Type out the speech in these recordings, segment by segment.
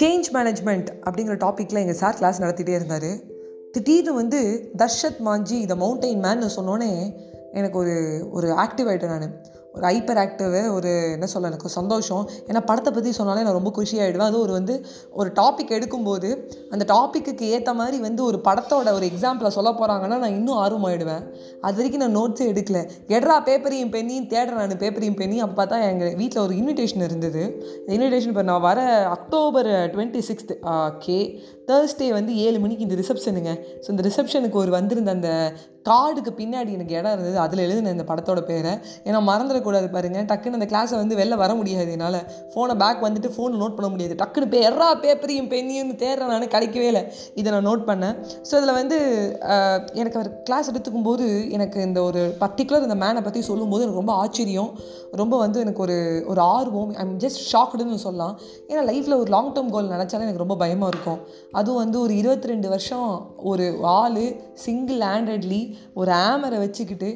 Change management அப்படிங்கிற டாப்பிக்கில் எங்கள் சார் கிளாஸ் நடத்திட்டே இருந்தார். திடீர்னு வந்து தர்ஷத் மாஞ்சி த மவுண்டைன் மேன்னு சொன்னோன்னே எனக்கு ஒரு ஒரு ஆக்டிவ் ஆகிட்டேன் நான். ஒரு ஹைப்பர் ஆக்டிவு ஒரு என்ன சொல்ல எனக்கு சந்தோஷம். ஏன்னா படத்தை பற்றி சொன்னாலே நான் ரொம்ப குஷியாகிடுவேன் அதுவும் ஒரு வந்து ஒரு டாபிக் எடுக்கும்போது அந்த டாப்பிக்கு ஏற்ற மாதிரி வந்து ஒரு படத்தோட ஒரு எக்ஸாம்பிளை சொல்ல போகிறாங்கன்னா நான் இன்னும் ஆர்வமாயிடுவேன். அது வரைக்கும் நான் நோட்ஸே எடுக்கல. எட்ரா பேப்பரையும் பெண்ணியும் தேடுறேன் நான் பேப்பரையும் பெண்ணி அப்போ பார்த்தா எங்கள் வீட்டில் ஒரு இன்விடேஷன் இருந்தது. இன்விடேஷன் இப்போ நான் வர அக்டோபர் டுவெண்ட்டி சிக்ஸ்த் கே தேர்ஸ்டே வந்து ஏழு மணிக்கு இந்த ரிசப்ஷனுங்க ஸோ இந்த ரிசப்ஷனுக்கு ஒரு வந்திருந்த அந்த கார்டுக்கு பின்னாடி எனக்கு இடம் இருந்தது. அதில் எழுதின இந்த படத்தோட பேரை. ஏன்னா மறந்துடக்கூடாது பாருங்கள் டக்குன்னு அந்த கிளாஸை வந்து வெளில வர முடியாது என்னால். ஃபோனை பேக் வந்துட்டு ஃபோன் நோட் பண்ண முடியாது. டக்குன்னு பே எறா பேப்பரையும் பெண்ணியும் தேடுறேன் நான். கிடைக்கவே இல்லை. இதை நான் நோட் பண்ணேன். ஸோ இதில் வந்து எனக்கு அவர் கிளாஸ் எடுத்துக்கும் போது எனக்கு இந்த ஒரு பர்டிகுலர் இந்த மேனை பற்றி சொல்லும்போது எனக்கு ரொம்ப ஆச்சரியம். ரொம்ப வந்து எனக்கு ஒரு ஒரு ஆர்வம். ஐம் ஜஸ்ட் ஷாக்டுன்னு சொல்லலாம். ஏன்னா லைஃப்பில் ஒரு லாங் டேர்ம் கோல் நினச்சாலே எனக்கு ரொம்ப பயமாக இருக்கும். அதுவும் வந்து ஒரு இருபத்தி ரெண்டு வருஷம் ஒரு ஆள் சிங்கிள் ஹேண்டட்லி ஒரு ஆமரை வச்சுக்கிட்டு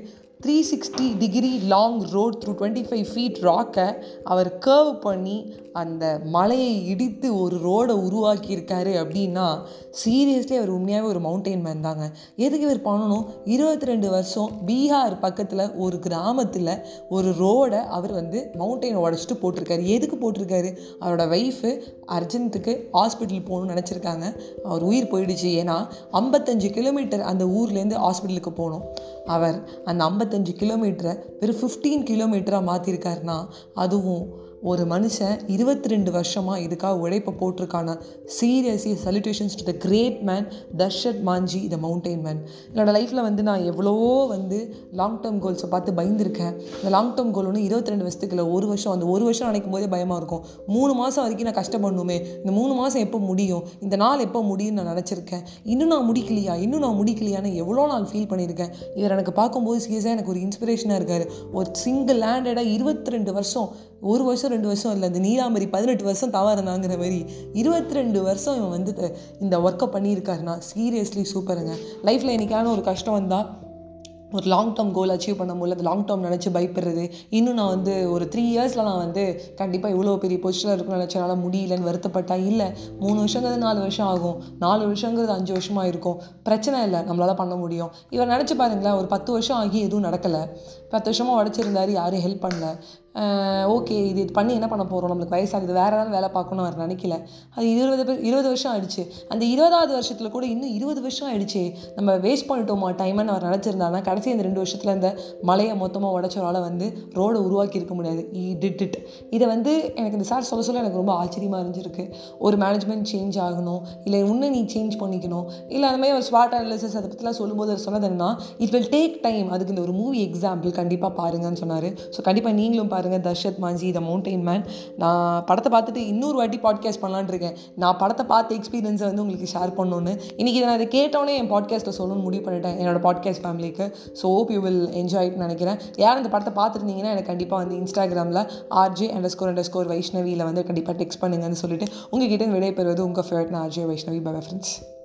three sixty degree long road through twenty five feet ராக்கை அவர் கர்வ் பண்ணி அந்த மலையை இடித்து ஒரு ரோடை உருவாக்கியிருக்காரு அப்படின்னா சீரியஸ்லி அவர் உண்மையாகவே ஒரு மவுண்டெயின் மேன் தாங்க. எதுக்கு இவர் பண்ணணும்? இருபத்தி ரெண்டு வருஷம் பீகார் பக்கத்தில் ஒரு கிராமத்தில் ஒரு ரோடை அவர் வந்து மவுண்டெயினை உடச்சிட்டு போட்டிருக்காரு. எதுக்கு போட்டிருக்காரு? அவரோட ஒய்ஃபு அர்ஜென்ட்டுக்கு ஹாஸ்பிட்டல் போகணும்னு நினச்சிருக்காங்க. அவர் உயிர் போயிடுச்சு. ஏன்னா ஐம்பத்தஞ்சு கிலோமீட்டர் அந்த ஊர்லேருந்து ஹாஸ்பிட்டலுக்கு போகணும் அவர் அந்த ஐம்பத்தி இருபத்தஞ்சி கிலோமீட்டரை வெறும் ஃபிஃப்டீன் கிலோமீட்டராக மாற்றிருக்காருனா அதுவும் ஒரு மனுஷன் இருபத்தி ரெண்டு வருஷமாக இதுக்காக உழைப்பை போட்டிருக்கான? Seriously salutations to the great man Dashrath Manjhi the mountain man என்னோடய லைஃப்பில் வந்து நான் எவ்வளவோ வந்து லாங் டேர்ம் கோல்ஸை பார்த்து பயந்துருக்கேன். இந்த லாங் டேர்ம் கோல் ஒன்று இருபத்தி ரெண்டு வருஷத்துக்குள்ள ஒரு வருஷம் அந்த ஒரு வருஷம் நினைக்கும் போதே பயமாக இருக்கும். மூணு மாதம் வரைக்கும் நான் கஷ்டப்படணுமே. இந்த மூணு மாதம் எப்போ முடியும்? இந்த நாள் எப்போ முடியும்னு நான் நினச்சிருக்கேன். இன்னும் நான் முடிக்கலையா? இன்னும் நான் முடிக்கலையான்னு எவ்வளோ நாள் ஃபீல் பண்ணியிருக்கேன். இவர் எனக்கு பார்க்கும்போது சீரியஸாக எனக்கு ஒரு இன்ஸ்பிரேஷனாக இருக்கார். ஒரு சிங்கிள் லேண்டடாக இருபத்தி ரெண்டு வருஷம் ஒரு வருஷம் ரெண்டு வருஷம் இல்லை இந்த நீலாமரி பதினெட்டு வருஷம் தவறுனாங்கிற மாதிரி இருபத்தி ரெண்டு வருஷம் இவன் வந்து இந்த ஒர்க்கை பண்ணியிருக்காருனா சீரியஸ்லி சூப்பருங்க லைஃப்பில் என்றைக்கான ஒரு கஷ்டம் வந்தால் ஒரு லாங் டேர்ம் கோல் அச்சீவ் பண்ண முடியல அது லாங் டேர்ம் நினச்சி பயப்படுறது. இன்னும் நான் வந்து ஒரு த்ரீ இயர்ஸில் நான் வந்து கண்டிப்பாக இவ்வளோ பெரிய பொசிஷனில் இருக்கும்னு நினச்சனால முடியலன்னு வருத்தப்பட்டா இல்லை. மூணு வருஷங்கிறது நாலு வருஷம் ஆகும். நாலு வருஷங்கிறது அஞ்சு வருஷமாக இருக்கும். பிரச்சனை இல்லை நம்மளால் பண்ண முடியும். இவர் நினச்சி பாருங்களேன் ஒரு பத்து வருஷம் ஆகி எதுவும் நடக்கலை. பத்து வருஷமாக உடச்சிருந்தாரு யாரும் ஹெல்ப் பண்ணல. ஓகே இது இது பண்ணி என்ன பண்ண போகிறோம் நம்மளுக்கு வயசாகுது. வேறு ஏதாவது வேலை பார்க்கணும் அவர் நினைக்கல. அது இருபது இருபது வருஷம் ஆயிடுச்சு. அந்த இருபதாவது வருஷத்தில் கூட இன்னும் இருபது வருஷம் ஆயிடுச்சு. நம்ம வேஸ்ட் பண்ணிட்டோமா? டைம்னு அவர் நினச்சிருந்தாருன்னா கடைசி அந்த ரெண்டு வருஷத்தில் இந்த மலையை மொத்தமாக உடச்சவரால் வந்து ரோடை உருவாக்கி இருக்க முடியாது. இ டிட் இட் இதை வந்து எனக்கு இந்த சார் சொல்ல சொல்ல எனக்கு ரொம்ப ஆச்சரியமாக இருந்துருக்கு. ஒரு மேனேஜ்மெண்ட் சேஞ்ச் ஆகணும். இல்லை இன்னும் நீ சேஞ்ச் பண்ணிக்கணும். இல்லை அந்த மாதிரி ஒரு ஸ்வாட் அனாலிசிஸ் அதை பற்றிலாம் சொல்லும்போது அவர் சொன்னதுன்னா இட் வில் டேக் டைம் அதுக்கு இந்த ஒரு மூவி எக்ஸாம்பிள் கண்டிப்பாக பாருங்கன்னு சொன்னார். ஸோ கண்டிப்பாக நீங்களும் பாருங்கள் தர்ஷத் மாஞ்சி த மவுண்டைன் மேன் நான் படத்தை பார்த்துட்டு இன்னொரு வாட்டி பாட்காஸ்ட் பண்ணலான் இருக்கேன். நான் படத்தை பார்த்த எக்ஸ்பீரியன்ஸை வந்து உங்களுக்கு ஷேர் பண்ணணுன்னு இன்றைக்கி இதை நான் அதை கேட்டோன்னே என் பாட்காஸ்ட்டில் சொல்லணும்னு முடிவு பண்ணிட்டேன் என்னோடய பாட்காஸ்ட் ஃபேமிலிக்கு ஸோ ஹோப் யூ வில் என்ஜாய்ட்னு நினைக்கிறேன். யார் இந்த படத்தை பார்த்துருந்தீங்கன்னா எனக்கு கண்டிப்பாக வந்து இன்ஸ்டாகிராமில் RJ under score under score வைஷ்ணவியில் வந்து கண்டிப்பாக டெக்ஸ்ட் பண்ணுங்கன்னு சொல்லிட்டு உங்ககிட்ட விடைபெறுவது உங்கள் ஃபேவரட் நான் ஆர்ஜே வைஷ்ணவி பை ஃப்ரெண்ட்ஸ்